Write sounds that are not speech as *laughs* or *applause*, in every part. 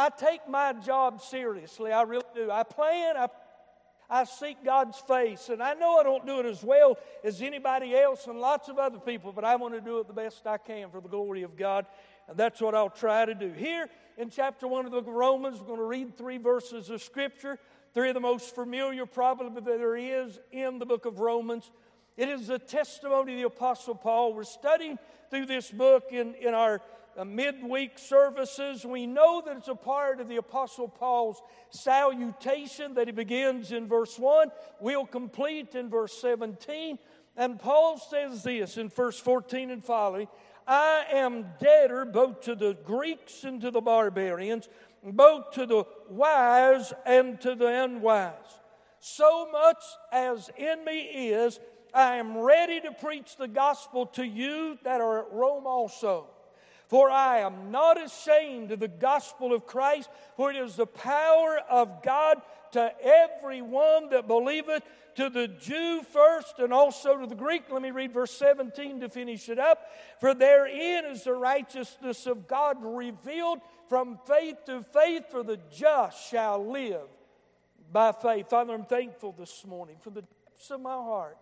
I take my job seriously. I really do. I plan, I, I seek God's face. And I know I don't do it as well as anybody else and lots of other people, but I want to do it the best I can for the glory of God. And that's what I'll try to do. Here in chapter 1 of the Romans, we're going to read three verses of Scripture, three of the most familiar, probably, that there is in the book of Romans. It is a testimony of the Apostle Paul. We're studying through this book in, in our Uh, midweek services. We know that it's a part of the Apostle Paul's salutation that he begins in verse 1, we'll complete in verse 17. And Paul says this in verse 14 and following I am debtor both to the Greeks and to the barbarians, both to the wise and to the unwise. So much as in me is, I am ready to preach the gospel to you that are at Rome also. For I am not ashamed of the gospel of Christ, for it is the power of God to everyone that believeth, to the Jew first and also to the Greek. Let me read verse 17 to finish it up. For therein is the righteousness of God revealed from faith to faith, for the just shall live by faith. Father, I'm thankful this morning for the depths of my heart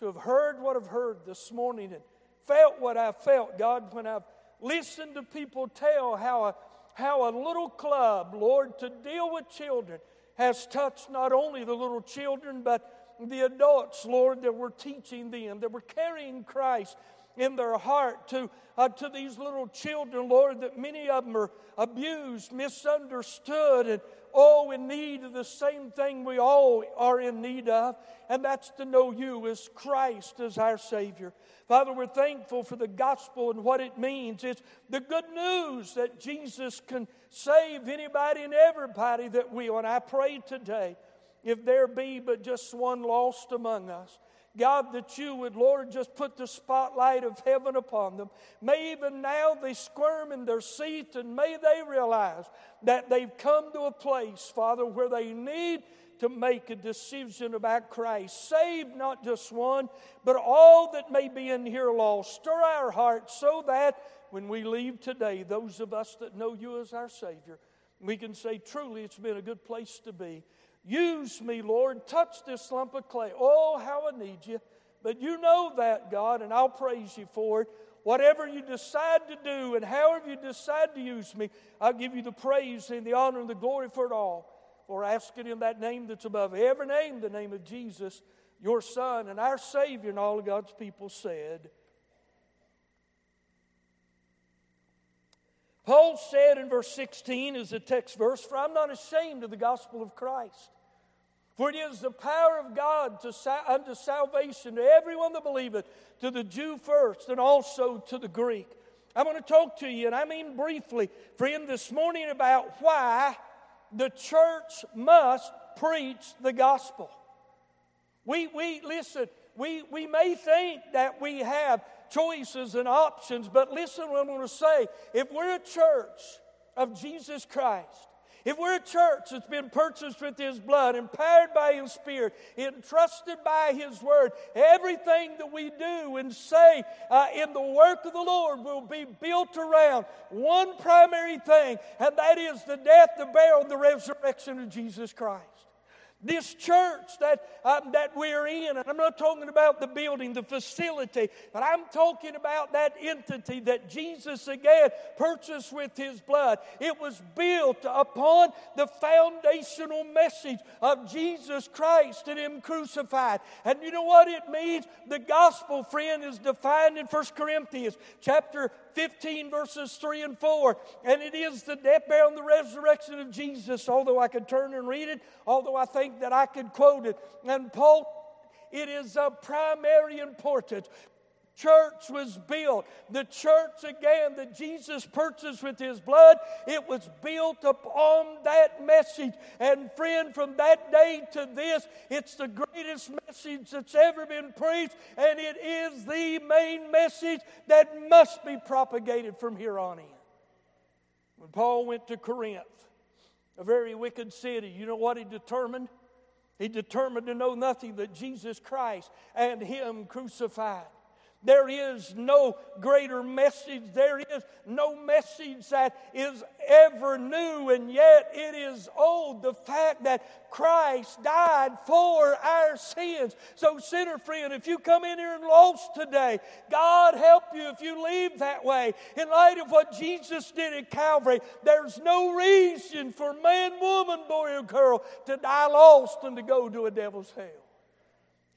to have heard what I've heard this morning and felt what I felt, God, when I've listened to people tell how a, how a little club, Lord, to deal with children has touched not only the little children, but the adults, Lord, that we're teaching them, that we're carrying Christ in their heart to, uh, to these little children, Lord, that many of them are abused, misunderstood, and oh, in need of the same thing we all are in need of, and that's to know you as Christ as our Savior. Father, we're thankful for the gospel and what it means. It's the good news that Jesus can save anybody and everybody that will. And I pray today, if there be but just one lost among us, God, that you would, Lord, just put the spotlight of heaven upon them. May even now they squirm in their seat and may they realize that they've come to a place, Father, where they need to make a decision about Christ. Save not just one, but all that may be in here lost. Stir our hearts so that when we leave today, those of us that know you as our Savior, we can say, truly, it's been a good place to be. Use me, Lord. Touch this lump of clay. Oh, how I need you. But you know that, God, and I'll praise you for it. Whatever you decide to do and however you decide to use me, I'll give you the praise and the honor and the glory for it all or ask it in that name that's above every name, the name of Jesus, your Son and our Savior, and all of God's people said. Paul said in verse 16 is the text verse, For I'm not ashamed of the gospel of Christ. For it is the power of God to, unto salvation to everyone that believeth, to the Jew first, and also to the Greek. I'm going to talk to you, and I mean briefly, friend, this morning about why the church must preach the gospel. We, we listen, we, we may think that we have choices and options, but listen what I'm going to say. If we're a church of Jesus Christ, if we're a church that's been purchased with His blood, empowered by His Spirit, entrusted by His Word, everything that we do and say uh, in the work of the Lord will be built around one primary thing, and that is the death, the burial, and the resurrection of Jesus Christ. This church that, um, that we're in, and I'm not talking about the building, the facility, but I'm talking about that entity that Jesus again purchased with his blood. It was built upon the foundational message of Jesus Christ and Him crucified. And you know what it means? The gospel, friend, is defined in 1 Corinthians chapter 15, verses 3 and 4. And it is the death, burial, and the resurrection of Jesus, although I could turn and read it, although I think that I could quote it. And Paul, it is of primary importance church was built. The church, again, that Jesus purchased with his blood, it was built upon that message. And, friend, from that day to this, it's the greatest message that's ever been preached, and it is the main message that must be propagated from here on in. When Paul went to Corinth, a very wicked city, you know what he determined? He determined to know nothing but Jesus Christ and Him crucified. There is no greater message. There is no message that is ever new and yet it is old. The fact that Christ died for our sins. So, sinner friend, if you come in here and lost today, God help you if you leave that way. In light of what Jesus did at Calvary, there's no reason for man, woman, boy, or girl to die lost and to go to a devil's hell.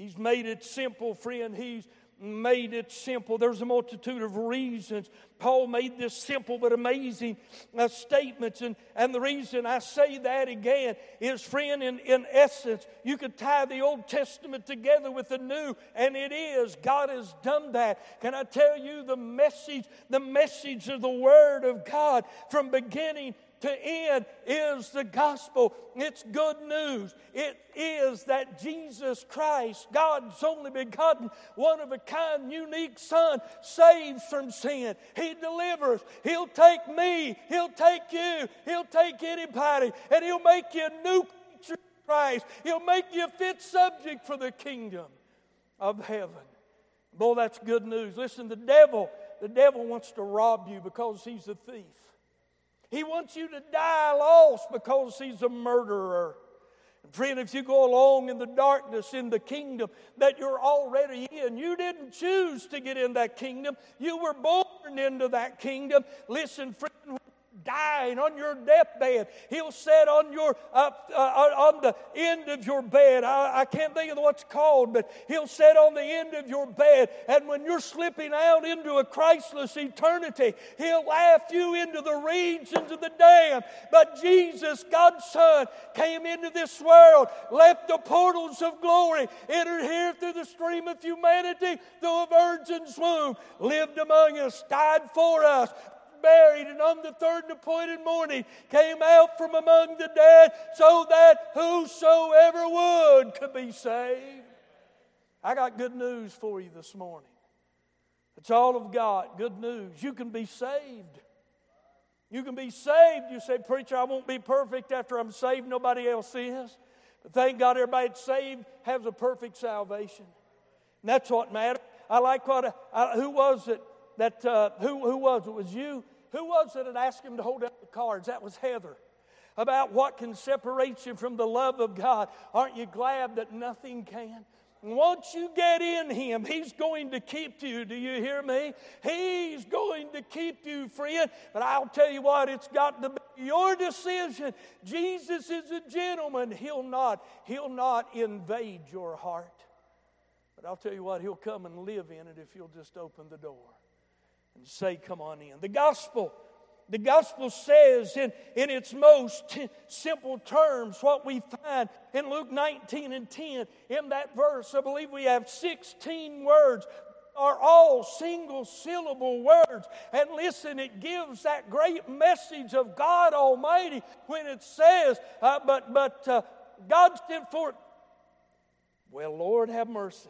He's made it simple, friend. He's made it simple. There's a multitude of reasons. Paul made this simple but amazing uh, statements. And, and the reason I say that again is, friend, in, in essence, you could tie the Old Testament together with the New, and it is. God has done that. Can I tell you the message, the message of the Word of God from beginning to end is the gospel. It's good news. It is that Jesus Christ, God's only begotten, one of a kind, unique Son, saves from sin. He delivers. He'll take me. He'll take you. He'll take anybody. And He'll make you a new creature in Christ. He'll make you a fit subject for the kingdom of heaven. Boy, that's good news. Listen, the devil, the devil wants to rob you because he's a thief. He wants you to die lost because he's a murderer. Friend, if you go along in the darkness in the kingdom that you're already in, you didn't choose to get in that kingdom. You were born into that kingdom. Listen, friend, dying on your deathbed. He'll sit on your uh, uh, on the end of your bed. I, I, can't think of what's called, but he'll sit on the end of your bed. And when you're slipping out into a Christless eternity, he'll laugh you into the regions of the damned. But Jesus, God's Son, came into this world, left the portals of glory, entered here through the stream of humanity, through a virgin's womb, lived among us, died for us, buried, and on the third and appointed morning came out from among the dead, so that whosoever would could be saved. I got good news for you this morning. It's all of God. Good news. You can be saved. You can be saved. You say, Preacher, I won't be perfect after I'm saved. Nobody else is. But thank God everybody that's saved has a perfect salvation. And that's what matters. I like what, I, who was it that, uh, who, who was it? Was you? Who was it that asked him to hold up the cards? That was Heather. About what can separate you from the love of God. Aren't you glad that nothing can? Once you get in Him, He's going to keep you. Do you hear me? He's going to keep you, friend. But I'll tell you what, it's got to be your decision. Jesus is a gentleman. He'll not, He'll not invade your heart. But I'll tell you what, He'll come and live in it if you'll just open the door and say, Come on in. The gospel, the gospel says in, in its most t- simple terms what we find in Luke 19 and 10. In that verse, I believe we have 16 words are all single syllable words. And listen, it gives that great message of God Almighty when it says, uh, but, but uh, God sent forth, well, Lord, have mercy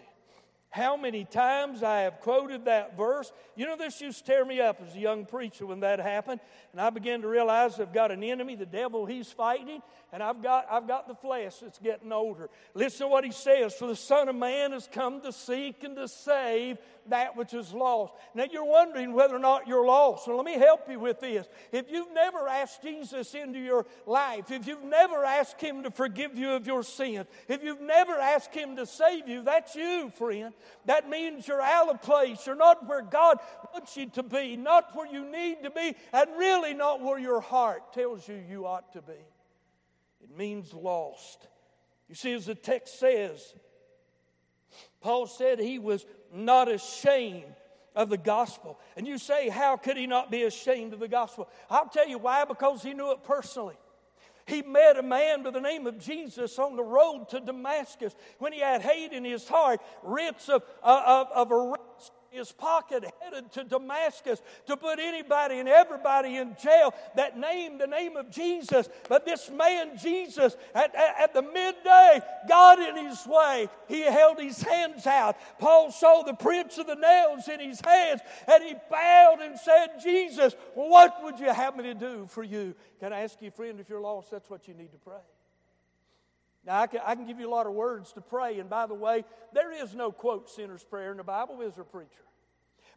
how many times I have quoted that verse. You know, this used to tear me up as a young preacher when that happened. And I began to realize I've got an enemy, the devil he's fighting, and I've got, I've got the flesh that's getting older. Listen to what he says For the Son of Man has come to seek and to save that which is lost. Now you're wondering whether or not you're lost. So let me help you with this. If you've never asked Jesus into your life, if you've never asked Him to forgive you of your sins, if you've never asked Him to save you, that's you, friend. That means you're out of place. You're not where God wants you to be, not where you need to be, and really not where your heart tells you you ought to be. It means lost. You see, as the text says, Paul said he was not ashamed of the gospel. And you say, how could he not be ashamed of the gospel? I'll tell you why, because he knew it personally. He met a man by the name of Jesus on the road to Damascus when he had hate in his heart, writs of, uh, of, of arrest his pocket headed to Damascus to put anybody and everybody in jail that named the name of Jesus. But this man, Jesus, at, at, at, the midday, God in his way, he held his hands out. Paul saw the prints of the nails in his hands and he bowed and said, Jesus, what would you have me to do for you? Can I ask you, friend, if you're lost, that's what you need to pray. Now, I can, I can give you a lot of words to pray, and by the way, there is no quote sinner's prayer in the Bible, is there, preacher?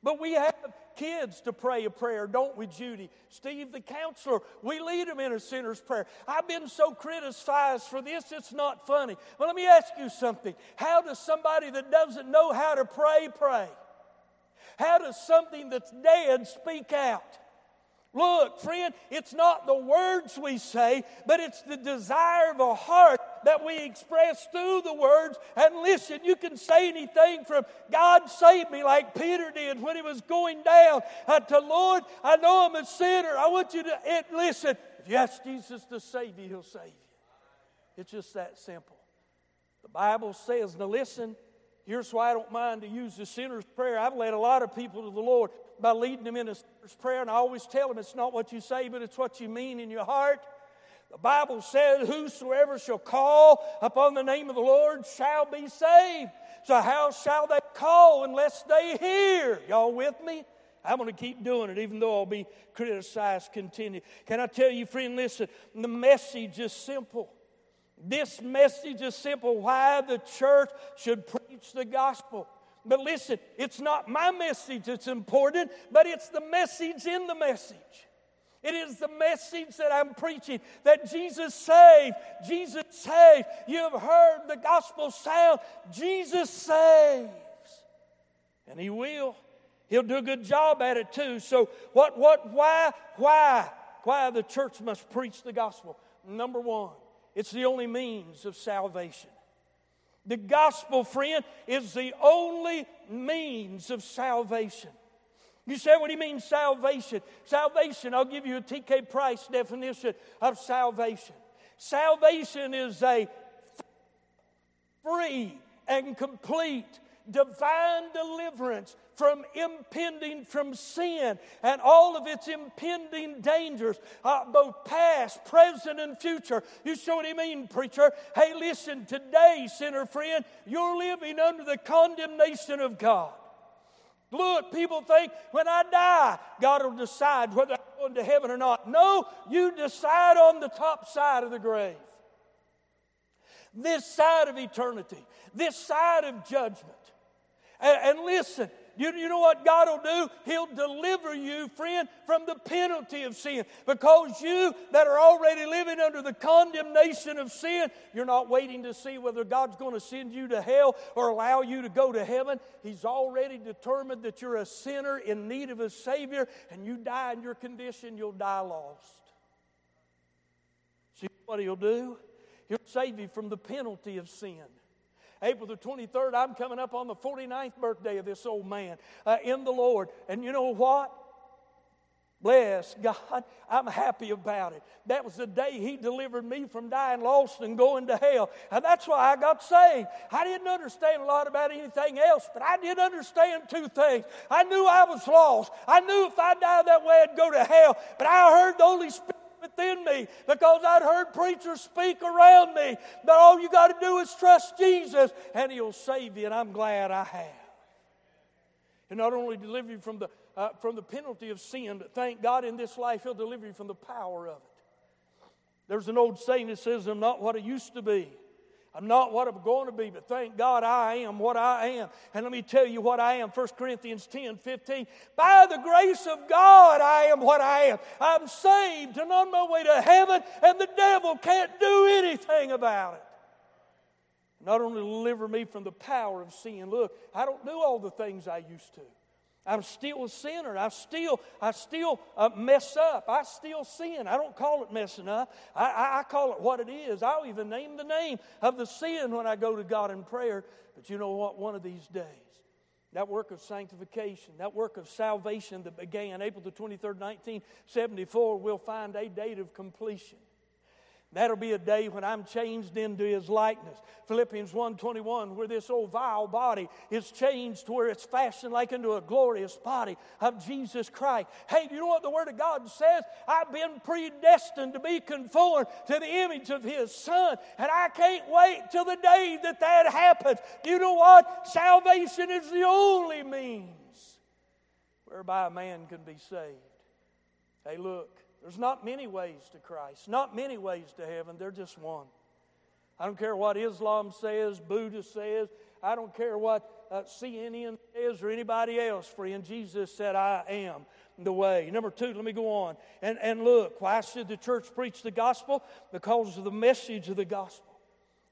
But we have kids to pray a prayer, don't we, Judy? Steve, the counselor, we lead them in a sinner's prayer. I've been so criticized for this, it's not funny. Well, let me ask you something. How does somebody that doesn't know how to pray pray? How does something that's dead speak out? Look, friend, it's not the words we say, but it's the desire of a heart that we express through the words. And listen, you can say anything from God save me, like Peter did when he was going down, uh, to Lord, I know I'm a sinner. I want you to it, listen. If you ask Jesus to save you, he'll save you. It's just that simple. The Bible says, now listen, here's why I don't mind to use the sinner's prayer. I've led a lot of people to the Lord by leading them in a sinner's prayer, and I always tell them it's not what you say, but it's what you mean in your heart. The Bible said, Whosoever shall call upon the name of the Lord shall be saved. So, how shall they call unless they hear? Y'all with me? I'm going to keep doing it, even though I'll be criticized. Continue. Can I tell you, friend, listen, the message is simple. This message is simple why the church should preach the gospel. But listen, it's not my message that's important, but it's the message in the message. It is the message that I'm preaching that Jesus saved. Jesus saved. You have heard the gospel sound. Jesus saves. And He will. He'll do a good job at it too. So, what, what, why, why, why the church must preach the gospel? Number one, it's the only means of salvation. The gospel, friend, is the only means of salvation. You say, what do you mean salvation? Salvation, I'll give you a T.K. Price definition of salvation. Salvation is a free and complete divine deliverance from impending from sin and all of its impending dangers, uh, both past, present, and future. You see what I mean, preacher? Hey, listen, today, sinner friend, you're living under the condemnation of God. Look, people think when I die, God will decide whether I'm going to heaven or not. No, you decide on the top side of the grave. This side of eternity, this side of judgment. And, and listen, you, you know what God will do? He'll deliver you, friend, from the penalty of sin. Because you that are already living under the condemnation of sin, you're not waiting to see whether God's going to send you to hell or allow you to go to heaven. He's already determined that you're a sinner in need of a Savior, and you die in your condition, you'll die lost. See what He'll do? He'll save you from the penalty of sin. April the 23rd, I'm coming up on the 49th birthday of this old man uh, in the Lord. And you know what? Bless God. I'm happy about it. That was the day He delivered me from dying lost and going to hell. And that's why I got saved. I didn't understand a lot about anything else, but I did understand two things. I knew I was lost. I knew if I died that way, I'd go to hell. But I heard the Holy Spirit within me because I'd heard preachers speak around me that all you got to do is trust Jesus and He'll save you, and I'm glad I have. And not only deliver you from the, uh, from the penalty of sin, but thank God in this life He'll deliver you from the power of it. There's an old saying that says, I'm not what I used to be. I'm not what I'm going to be, but thank God I am what I am. And let me tell you what I am 1 Corinthians 10 15. By the grace of God, I am what I am. I'm saved and on my way to heaven, and the devil can't do anything about it. Not only deliver me from the power of sin, look, I don't do all the things I used to. I'm still a sinner. I still, I still uh, mess up. I still sin. I don't call it messing up. I, I, I, call it what it is. I'll even name the name of the sin when I go to God in prayer. But you know what? One of these days, that work of sanctification, that work of salvation that began April the 23rd, 1974, will find a date of completion. That'll be a day when I'm changed into his likeness. Philippians 1:21, where this old vile body is changed to where it's fashioned like into a glorious body of Jesus Christ. Hey, do you know what the Word of God says? I've been predestined to be conformed to the image of his son, and I can't wait till the day that that happens. You know what? Salvation is the only means whereby a man can be saved. Hey, look. There's not many ways to Christ, not many ways to heaven. There's just one. I don't care what Islam says, Buddha says, I don't care what uh, CNN says or anybody else, friend. Jesus said, I am the way. Number two, let me go on. And, and look, why should the church preach the gospel? Because of the message of the gospel.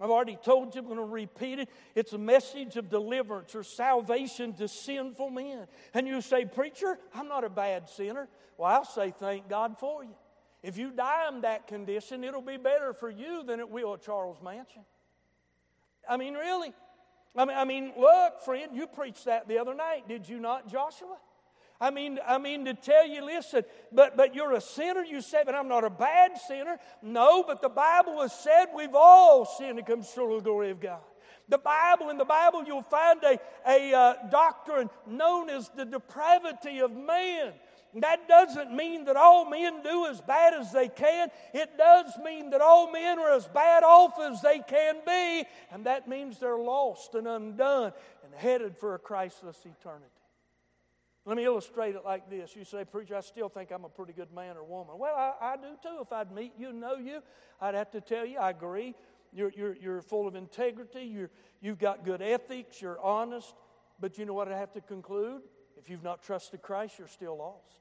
I've already told you, I'm going to repeat it. It's a message of deliverance or salvation to sinful men. And you say, Preacher, I'm not a bad sinner. Well, I'll say, Thank God for you. If you die in that condition, it'll be better for you than it will at Charles Manson. I mean, really. I mean, I mean, look, friend, you preached that the other night, did you not, Joshua? I mean, I mean to tell you, listen, but but you're a sinner. You say, but I'm not a bad sinner. No, but the Bible has said we've all sinned and come short of the glory of God. The Bible, in the Bible, you'll find a, a uh, doctrine known as the depravity of man. That doesn't mean that all men do as bad as they can. It does mean that all men are as bad off as they can be, and that means they're lost and undone and headed for a Christless eternity. Let me illustrate it like this. You say, Preacher, I still think I'm a pretty good man or woman. Well, I, I do too. If I'd meet you know you, I'd have to tell you, I agree. You're, you're, you're full of integrity, you're, you've got good ethics, you're honest. But you know what I have to conclude? If you've not trusted Christ, you're still lost.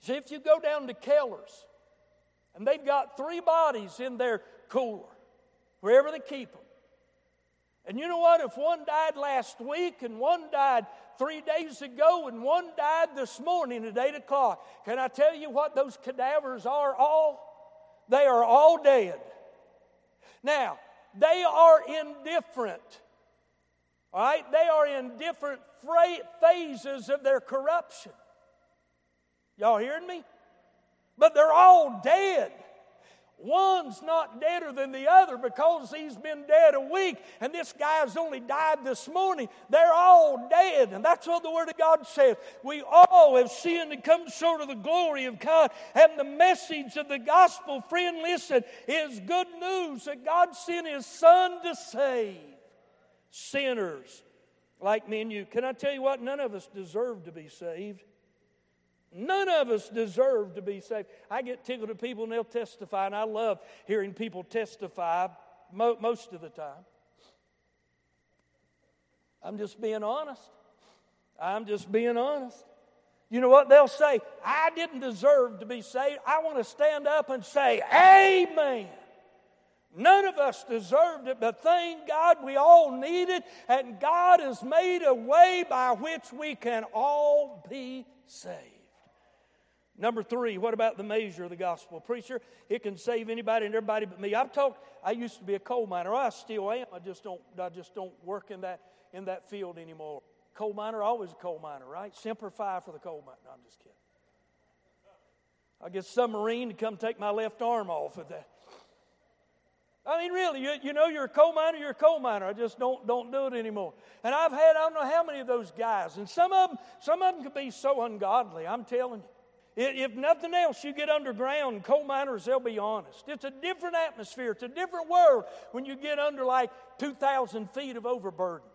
See, if you go down to Keller's and they've got three bodies in their cooler, wherever they keep them, and you know what? If one died last week and one died three days ago and one died this morning at 8 o'clock, can I tell you what those cadavers are all? They are all dead. Now, they are indifferent. All right? They are in different phases of their corruption. Y'all hearing me? But they're all dead. One's not deader than the other because he's been dead a week, and this guy's only died this morning. They're all dead, and that's what the Word of God says. We all have sinned and come short of the glory of God. And the message of the gospel, friend, listen, is good news that God sent His Son to save sinners like me and you. Can I tell you what? None of us deserve to be saved. None of us deserve to be saved. I get tickled at people and they'll testify, and I love hearing people testify mo- most of the time. I'm just being honest. I'm just being honest. You know what they'll say? I didn't deserve to be saved. I want to stand up and say, Amen. None of us deserved it, but thank God we all need it, and God has made a way by which we can all be saved. Number three, what about the measure of the gospel? Preacher, it can save anybody and everybody but me. I've talked, I used to be a coal miner. I still am. I just don't, I just don't work in that, in that field anymore. Coal miner, always a coal miner, right? Semper Fi for the coal miner. No, I'm just kidding. I get some Marine to come take my left arm off of that. I mean, really, you, you know, you're a coal miner, you're a coal miner. I just don't, don't do it anymore. And I've had, I don't know how many of those guys, and some of them, some of them could be so ungodly, I'm telling you. If nothing else, you get underground, coal miners, they'll be honest. It's a different atmosphere, it's a different world when you get under like 2,000 feet of overburden.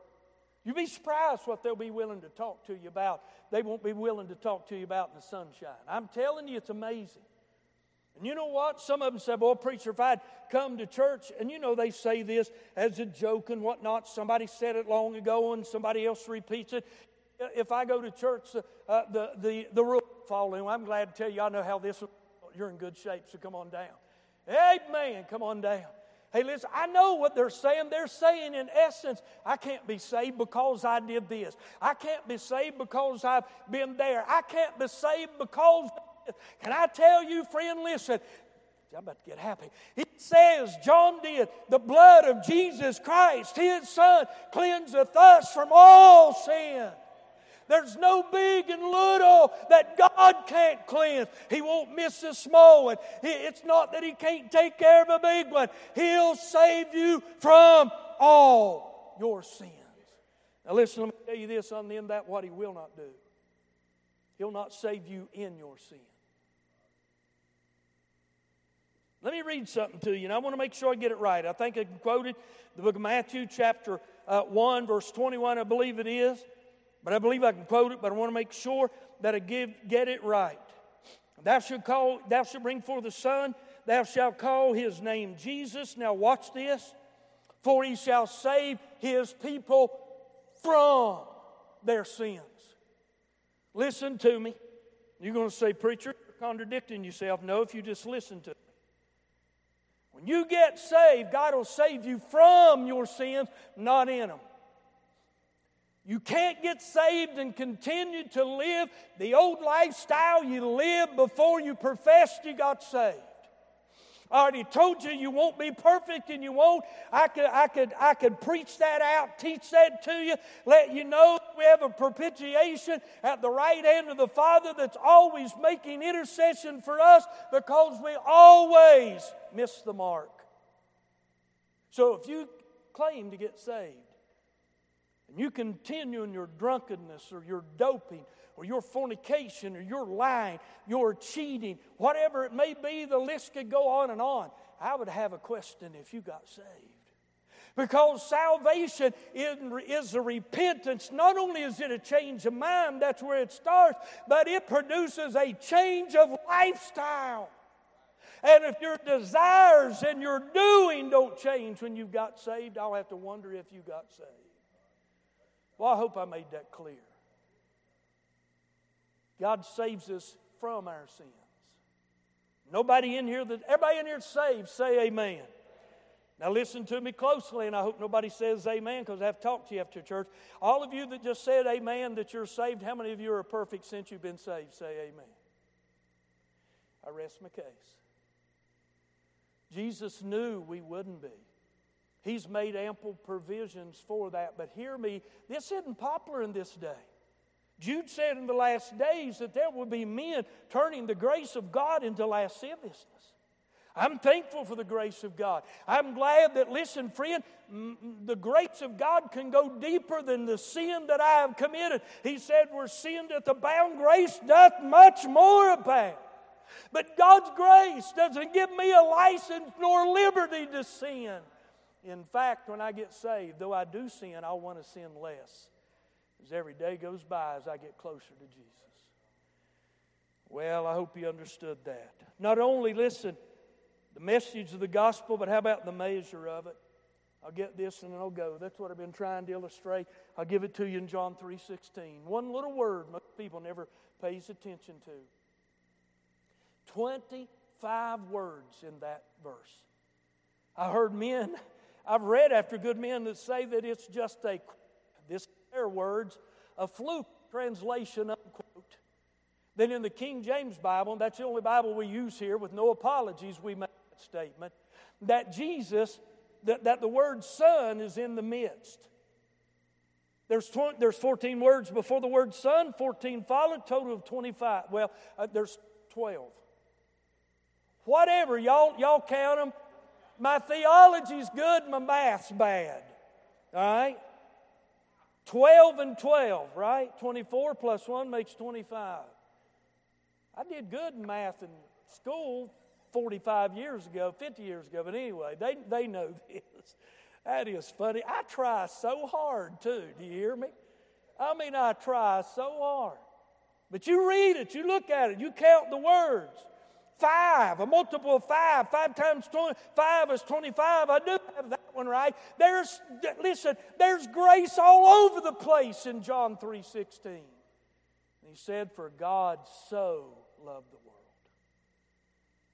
You'd be surprised what they'll be willing to talk to you about. They won't be willing to talk to you about in the sunshine. I'm telling you, it's amazing. And you know what? Some of them say, Well, preacher, if I'd come to church, and you know they say this as a joke and whatnot. Somebody said it long ago and somebody else repeats it. If I go to church, uh, the, the, the roof falling. I'm glad to tell you, I know how this, you're in good shape, so come on down. Amen. Come on down. Hey, listen, I know what they're saying. They're saying, in essence, I can't be saved because I did this. I can't be saved because I've been there. I can't be saved because. Can I tell you, friend, listen, I'm about to get happy. It says, John did, the blood of Jesus Christ, his Son, cleanseth us from all sin. There's no big and little that God can't cleanse. He won't miss a small one. It's not that He can't take care of a big one. He'll save you from all your sins. Now, listen, let me tell you this on the end that what He will not do. He'll not save you in your sin. Let me read something to you, and I want to make sure I get it right. I think I quoted the book of Matthew, chapter uh, 1, verse 21, I believe it is. But I believe I can quote it, but I want to make sure that I give, get it right. Thou shalt call, thou shalt bring forth a son, thou shalt call his name Jesus. Now watch this. For he shall save his people from their sins. Listen to me. You're going to say, Preacher, you're contradicting yourself. No, if you just listen to me. When you get saved, God will save you from your sins, not in them. You can't get saved and continue to live the old lifestyle you lived before you professed you got saved. I already told you you won't be perfect and you won't. I could, I could, I could preach that out, teach that to you, let you know we have a propitiation at the right hand of the Father that's always making intercession for us because we always miss the mark. So if you claim to get saved, and you continue in your drunkenness or your doping or your fornication or your lying, your cheating, whatever it may be, the list could go on and on. I would have a question if you got saved. Because salvation is a repentance. Not only is it a change of mind, that's where it starts, but it produces a change of lifestyle. And if your desires and your doing don't change when you got saved, I'll have to wonder if you got saved. Well, I hope I made that clear. God saves us from our sins. Nobody in here that everybody in here saved, say amen. Now listen to me closely, and I hope nobody says amen because I have talked to you after church. All of you that just said amen that you're saved, how many of you are perfect since you've been saved? Say amen. I rest my case. Jesus knew we wouldn't be. He's made ample provisions for that. But hear me, this isn't popular in this day. Jude said in the last days that there will be men turning the grace of God into lasciviousness. I'm thankful for the grace of God. I'm glad that, listen, friend, the grace of God can go deeper than the sin that I have committed. He said, We're sinned at the bound, grace doth much more abound. But God's grace doesn't give me a license nor liberty to sin. In fact, when I get saved, though I do sin, I want to sin less. As every day goes by, as I get closer to Jesus. Well, I hope you understood that. Not only, listen, the message of the gospel, but how about the measure of it? I'll get this and then I'll go. That's what I've been trying to illustrate. I'll give it to you in John 3:16. One little word most people never pays attention to. 25 words in that verse. I heard men I've read after good men that say that it's just a, this their words, a fluke translation, unquote. Then in the King James Bible, that's the only Bible we use here with no apologies, we make that statement, that Jesus, that, that the word son is in the midst. There's, 20, there's 14 words before the word son, 14 followed, total of 25. Well, uh, there's 12. Whatever, y'all, y'all count them. My theology's good, my math's bad. All right? 12 and 12, right? 24 plus 1 makes 25. I did good in math in school 45 years ago, 50 years ago, but anyway, they, they know *laughs* this. That is funny. I try so hard too. Do you hear me? I mean, I try so hard. But you read it, you look at it, you count the words. Five, a multiple of five. Five times 20, five is 25. I do have that one right. There's, listen, there's grace all over the place in John 3.16. And he said, for God so loved the world.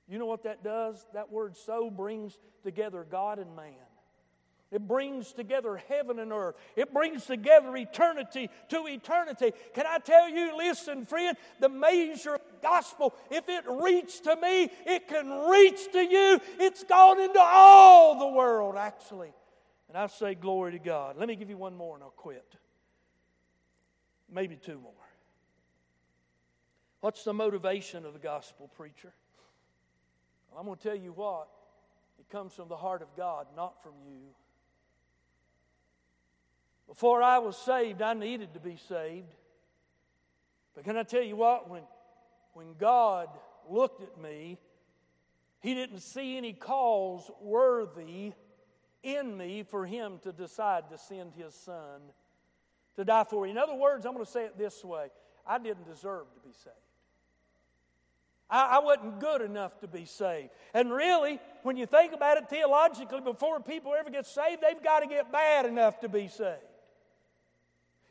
You know what that does? That word so brings together God and man. It brings together heaven and earth. It brings together eternity to eternity. Can I tell you, listen, friend, the measure gospel, if it reached to me, it can reach to you. It's gone into all the world, actually. And I say, glory to God. Let me give you one more and I'll quit. Maybe two more. What's the motivation of the gospel, preacher? Well, I'm going to tell you what. It comes from the heart of God, not from you. Before I was saved, I needed to be saved. But can I tell you what? When, when God looked at me, He didn't see any cause worthy in me for Him to decide to send His Son to die for me. In other words, I'm going to say it this way I didn't deserve to be saved. I, I wasn't good enough to be saved. And really, when you think about it theologically, before people ever get saved, they've got to get bad enough to be saved.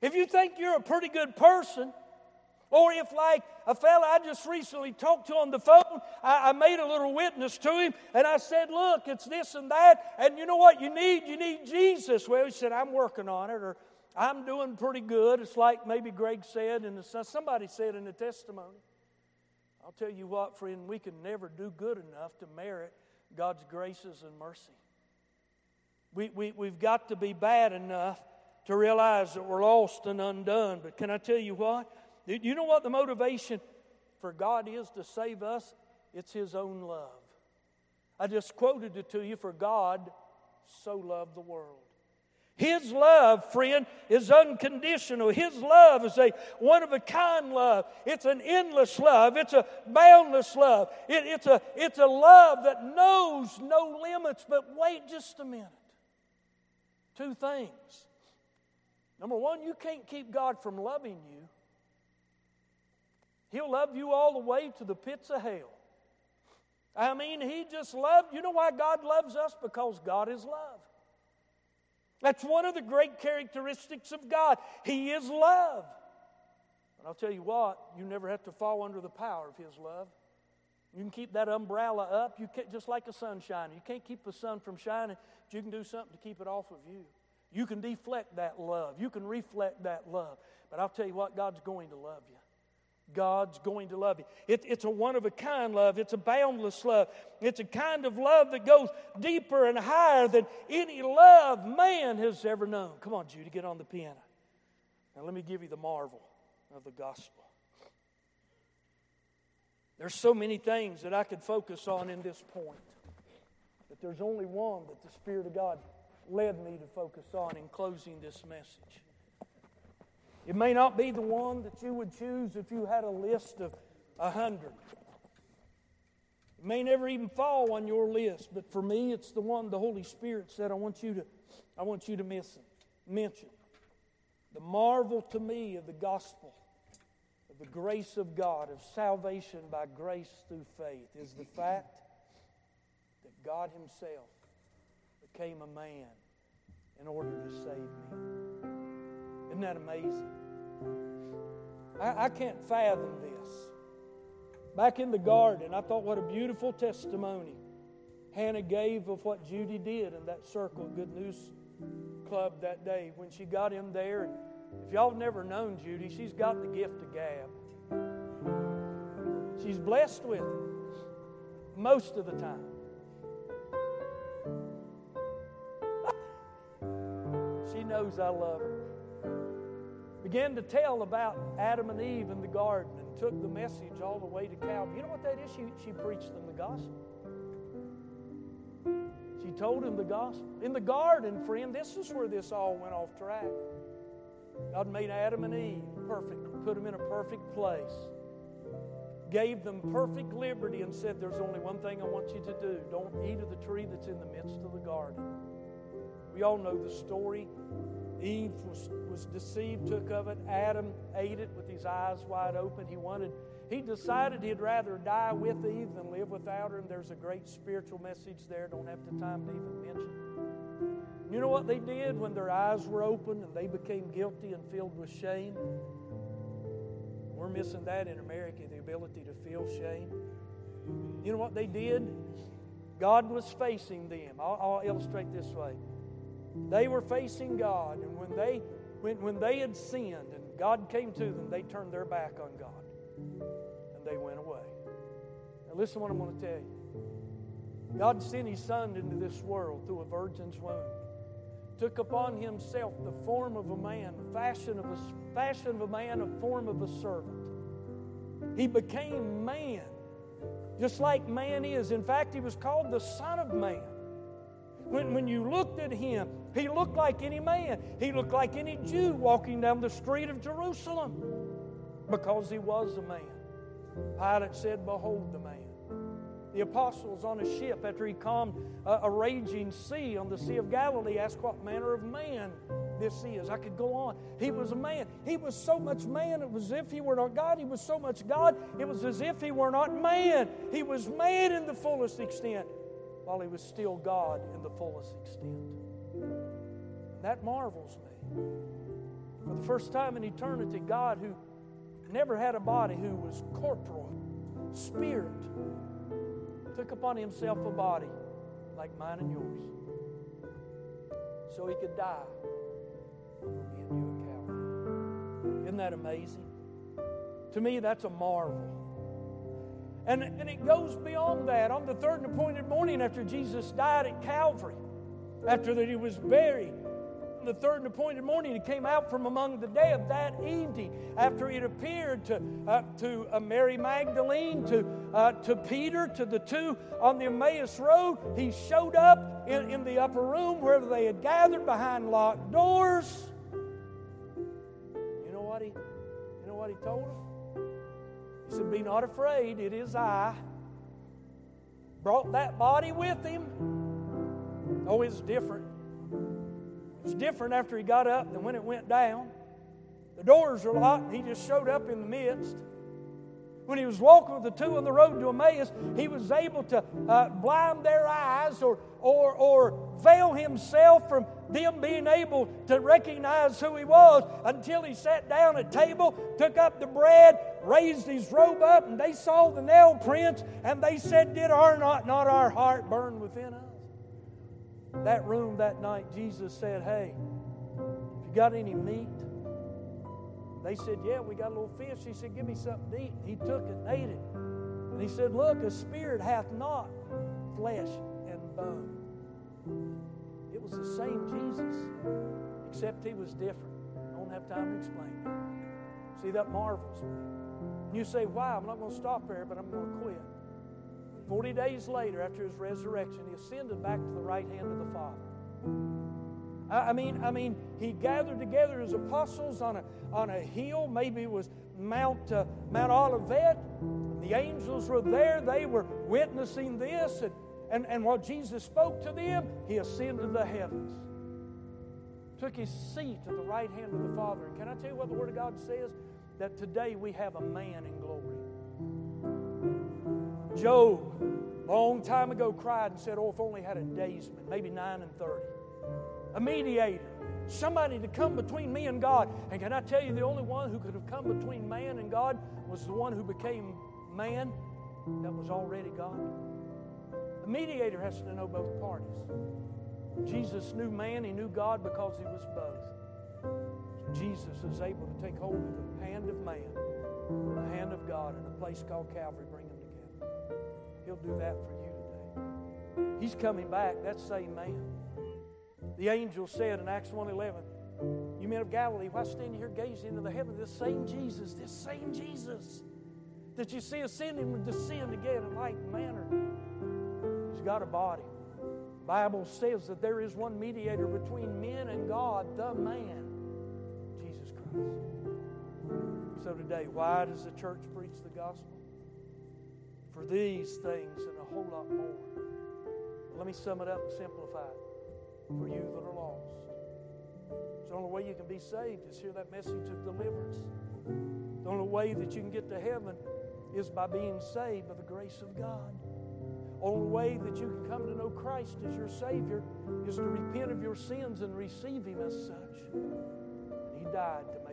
If you think you're a pretty good person, or if, like a fella I just recently talked to on the phone, I, I, made a little witness to him and I said, Look, it's this and that, and you know what you need? You need Jesus. Well, he said, I'm working on it, or I'm doing pretty good. It's like maybe Greg said, and somebody said in the testimony. I'll tell you what, friend, we can never do good enough to merit God's graces and mercy. We, we, we've got to be bad enough to realize that we're lost and undone. But can I tell you what? You know what the motivation for God is to save us? It's His own love. I just quoted it to you for God so loved the world. His love, friend, is unconditional. His love is a one of a kind love. It's an endless love. It's a boundless love. It, it's, a, it's a love that knows no limits. But wait just a minute. Two things. Number one, you can't keep God from loving you. He'll love you all the way to the pits of hell. I mean, He just loved. You know why God loves us? Because God is love. That's one of the great characteristics of God. He is love. And I'll tell you what, you never have to fall under the power of His love. You can keep that umbrella up, you can, just like a sunshine. You can't keep the sun from shining, but you can do something to keep it off of you. You can deflect that love, you can reflect that love. But I'll tell you what, God's going to love you. God's going to love you. It, it's a one of a kind love, it's a boundless love. It's a kind of love that goes deeper and higher than any love man has ever known. Come on, Judy, get on the piano. Now, let me give you the marvel of the gospel. There's so many things that I could focus on in this point, but there's only one that the Spirit of God led me to focus on in closing this message. It may not be the one that you would choose if you had a list of a hundred. It may never even fall on your list, but for me, it's the one the Holy Spirit said I want you to, I want you to miss it, mention. The marvel to me of the gospel, of the grace of God, of salvation by grace through faith, is the fact that God Himself became a man in order to save me. Isn't that amazing? I, I can't fathom this. Back in the garden, I thought what a beautiful testimony Hannah gave of what Judy did in that circle Good News Club that day when she got him there. If y'all have never known Judy, she's got the gift of gab. She's blessed with it most of the time. she knows I love her began to tell about Adam and Eve in the garden and took the message all the way to Calvary. You know what that is? She, she preached them the gospel. She told him the gospel. In the garden, friend, this is where this all went off track. God made Adam and Eve perfect, put them in a perfect place, gave them perfect liberty, and said, There's only one thing I want you to do. Don't eat of the tree that's in the midst of the garden. We all know the story. Eve was, was deceived, took of it. Adam ate it with his eyes wide open. He wanted, he decided he'd rather die with Eve than live without her. And there's a great spiritual message there. Don't have the time to even mention. You know what they did when their eyes were open and they became guilty and filled with shame? We're missing that in America, the ability to feel shame. You know what they did? God was facing them. I'll, I'll illustrate this way. They were facing God, and when they when, when they had sinned and God came to them, they turned their back on God and they went away. Now listen to what I'm going to tell you. God sent his son into this world through a virgin's womb. Took upon himself the form of a man, the fashion of a fashion of a man, a form of a servant. He became man, just like man is. In fact, he was called the Son of Man. When, when you looked at him, he looked like any man. He looked like any Jew walking down the street of Jerusalem because he was a man. Pilate said, Behold the man. The apostles on a ship, after he calmed a, a raging sea on the Sea of Galilee, asked what manner of man this is. I could go on. He was a man. He was so much man, it was as if he were not God. He was so much God, it was as if he were not man. He was man in the fullest extent while he was still God in the fullest extent. And that marvels me. For the first time in eternity, God, who never had a body, who was corporal, spirit, took upon himself a body like mine and yours so he could die for me and you at Calvary. Isn't that amazing? To me, that's a marvel. And, and it goes beyond that. On the third and appointed morning after Jesus died at Calvary, after that he was buried, on the third and appointed morning, he came out from among the dead that evening after he had appeared to, uh, to uh, Mary Magdalene, to, uh, to Peter, to the two on the Emmaus Road. He showed up in, in the upper room where they had gathered behind locked doors. You know what he, you know what he told them? Said, Be not afraid, it is I. Brought that body with him. Oh, it's different. It's different after he got up than when it went down. The doors are locked, he just showed up in the midst. When he was walking with the two on the road to Emmaus, he was able to uh, blind their eyes or, or, or veil himself from them being able to recognize who he was until he sat down at table, took up the bread, raised his robe up, and they saw the nail prints, and they said, Did our not, not our heart burn within us? That room that night, Jesus said, Hey, if you got any meat? They said, Yeah, we got a little fish. He said, Give me something to eat. He took it and ate it. And he said, Look, a spirit hath not flesh and bone. It was the same Jesus, except he was different. I don't have time to explain it. See, that marvels me. You say, Why? I'm not going to stop there, but I'm going to quit. Forty days later, after his resurrection, he ascended back to the right hand of the Father. I mean, I mean, he gathered together his apostles on a, on a hill. Maybe it was Mount, uh, Mount Olivet. The angels were there. They were witnessing this. And, and, and while Jesus spoke to them, he ascended the heavens. Took his seat at the right hand of the Father. And can I tell you what the Word of God says? That today we have a man in glory. Job, long time ago, cried and said, Oh, if only had a daysman, maybe 9 and 30. A mediator, somebody to come between me and God. And can I tell you, the only one who could have come between man and God was the one who became man that was already God. The mediator has to know both parties. Jesus knew man, he knew God because he was both. Jesus is able to take hold of the hand of man, the hand of God, in a place called Calvary, bring them together. He'll do that for you today. He's coming back, that same man. The angel said in Acts 1.11, You men of Galilee, why stand you here gazing into the heaven? This same Jesus, this same Jesus that you see ascending would descend again in like manner. He's got a body. The Bible says that there is one mediator between men and God, the man, Jesus Christ. So today, why does the church preach the gospel? For these things and a whole lot more. Let me sum it up and simplify it for you that are lost. The only way you can be saved is hear that message of deliverance. The only way that you can get to heaven is by being saved by the grace of God. The only way that you can come to know Christ as your Savior is to repent of your sins and receive Him as such. And He died to